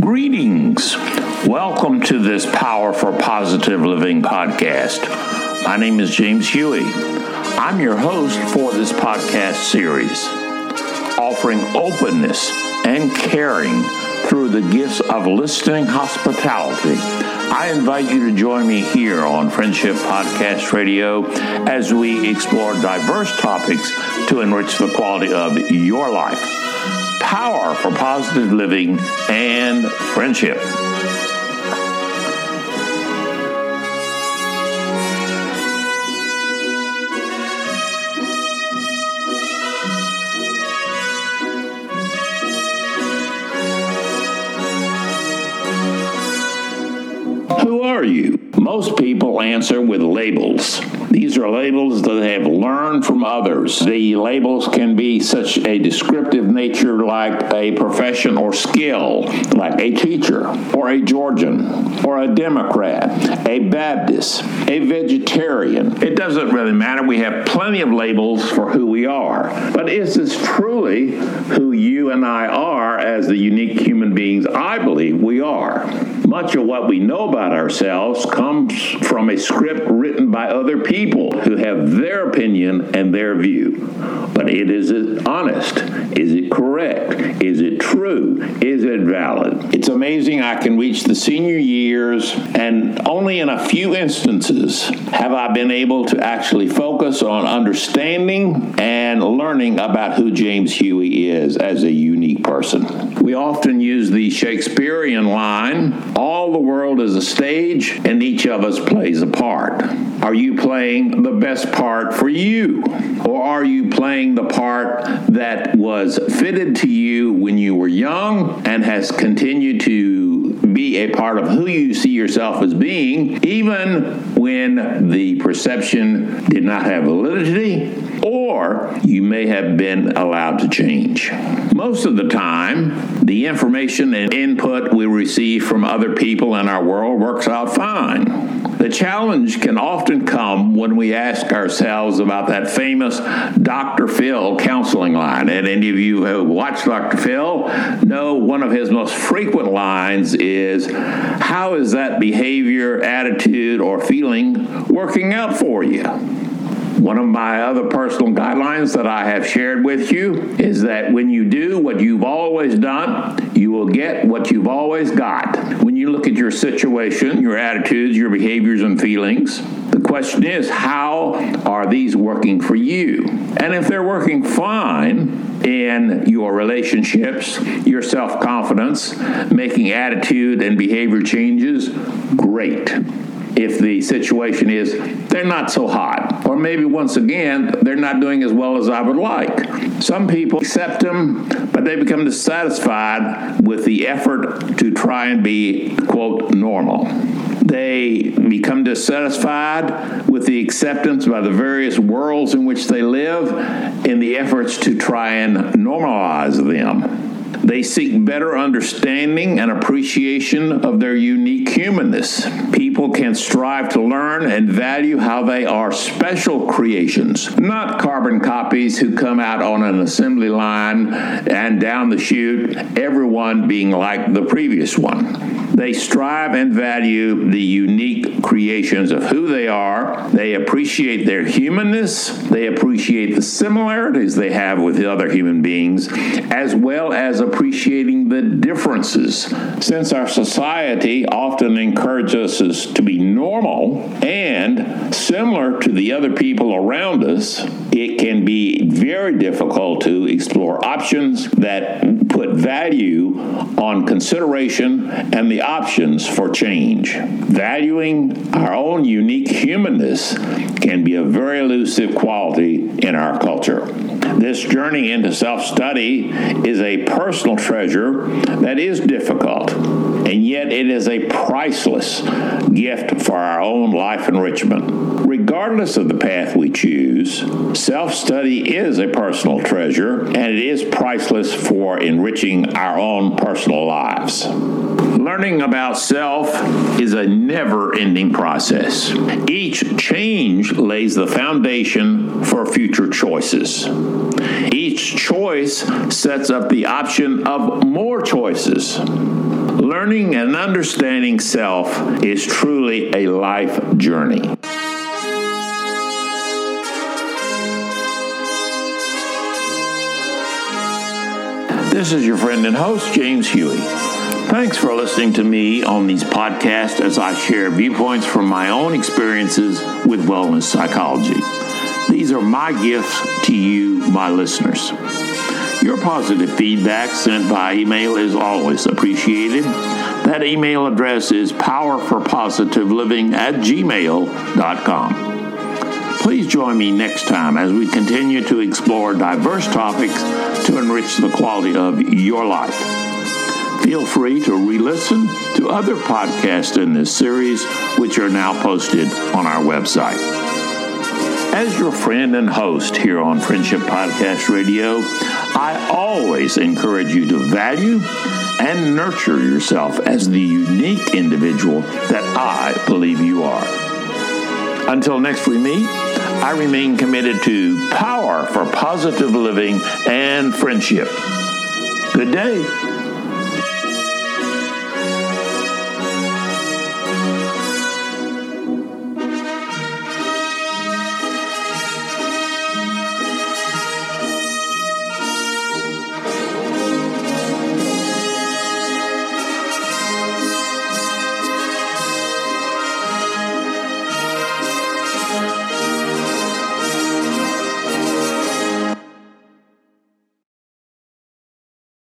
Greetings. Welcome to this Power for Positive Living podcast. My name is James Huey. I'm your host for this podcast series, offering openness and caring through the gifts of listening hospitality. I invite you to join me here on Friendship Podcast Radio as we explore diverse topics to enrich the quality of your life power for positive living and friendship. Who are you? Most people answer with labels. These are labels that they have learned from others. The labels can be such a descriptive nature like a profession or skill, like a teacher, or a Georgian, or a Democrat, a Baptist, a vegetarian. It doesn't really matter. We have plenty of labels for who we are. But is this truly who you and I are as the unique human beings I believe we are? Much of what we know about ourselves comes from a script written by other people who have their opinion and their view. But it is it honest? Is it correct? Is it true? Is it valid? It's amazing I can reach the senior years, and only in a few instances have I been able to actually focus on understanding and learning about who James Huey is as a unique person. We often use the Shakespearean line all the world is a stage, and each of us plays a part. Are you playing the best part for you? Or are you playing the part that was fitted to you when you were young and has continued to be a part of who you see yourself as being, even when the perception did not have validity, or you may have been allowed to change. Most of the time, the information and input we receive from other people in our world works out fine. The challenge can often come when we ask ourselves about that famous Dr. Phil counseling line. And any of you who have watched Dr. Phil know one of his most frequent lines is How is that behavior, attitude, or feeling working out for you? One of my other personal guidelines that I have shared with you is that when you do what you've always done, you will get what you've always got. When you look at your situation, your attitudes, your behaviors, and feelings, the question is how are these working for you? And if they're working fine in your relationships, your self confidence, making attitude and behavior changes, great if the situation is they're not so hot. Or maybe once again, they're not doing as well as I would like. Some people accept them, but they become dissatisfied with the effort to try and be, quote, normal. They become dissatisfied with the acceptance by the various worlds in which they live in the efforts to try and normalize them. They seek better understanding and appreciation of their unique humanness. People can strive to learn and value how they are special creations, not carbon copies who come out on an assembly line and down the chute, everyone being like the previous one. They strive and value the unique creations of who they are. They appreciate their humanness. They appreciate the similarities they have with other human beings, as well as appreciating the differences. Since our society often encourages us to be normal and similar to the other people around us, it can be very difficult to explore options that put value on consideration and the options for change. Valuing our own unique humanness can be a very elusive quality in our culture. This journey into self study is a personal treasure that is difficult, and yet it is a priceless gift for our own life enrichment. Regardless of the path we choose, self study is a personal treasure, and it is priceless for enriching our own personal lives. Learning about self is a never ending process. Each change lays the foundation for future choices. Each choice sets up the option of more choices. Learning and understanding self is truly a life journey. This is your friend and host, James Huey. Thanks for listening to me on these podcasts as I share viewpoints from my own experiences with wellness psychology. These are my gifts to you, my listeners. Your positive feedback sent by email is always appreciated. That email address is powerforpositiveliving at gmail.com. Please join me next time as we continue to explore diverse topics to enrich the quality of your life. Feel free to re listen to other podcasts in this series, which are now posted on our website. As your friend and host here on Friendship Podcast Radio, I always encourage you to value and nurture yourself as the unique individual that I believe you are. Until next we meet, I remain committed to power for positive living and friendship. Good day.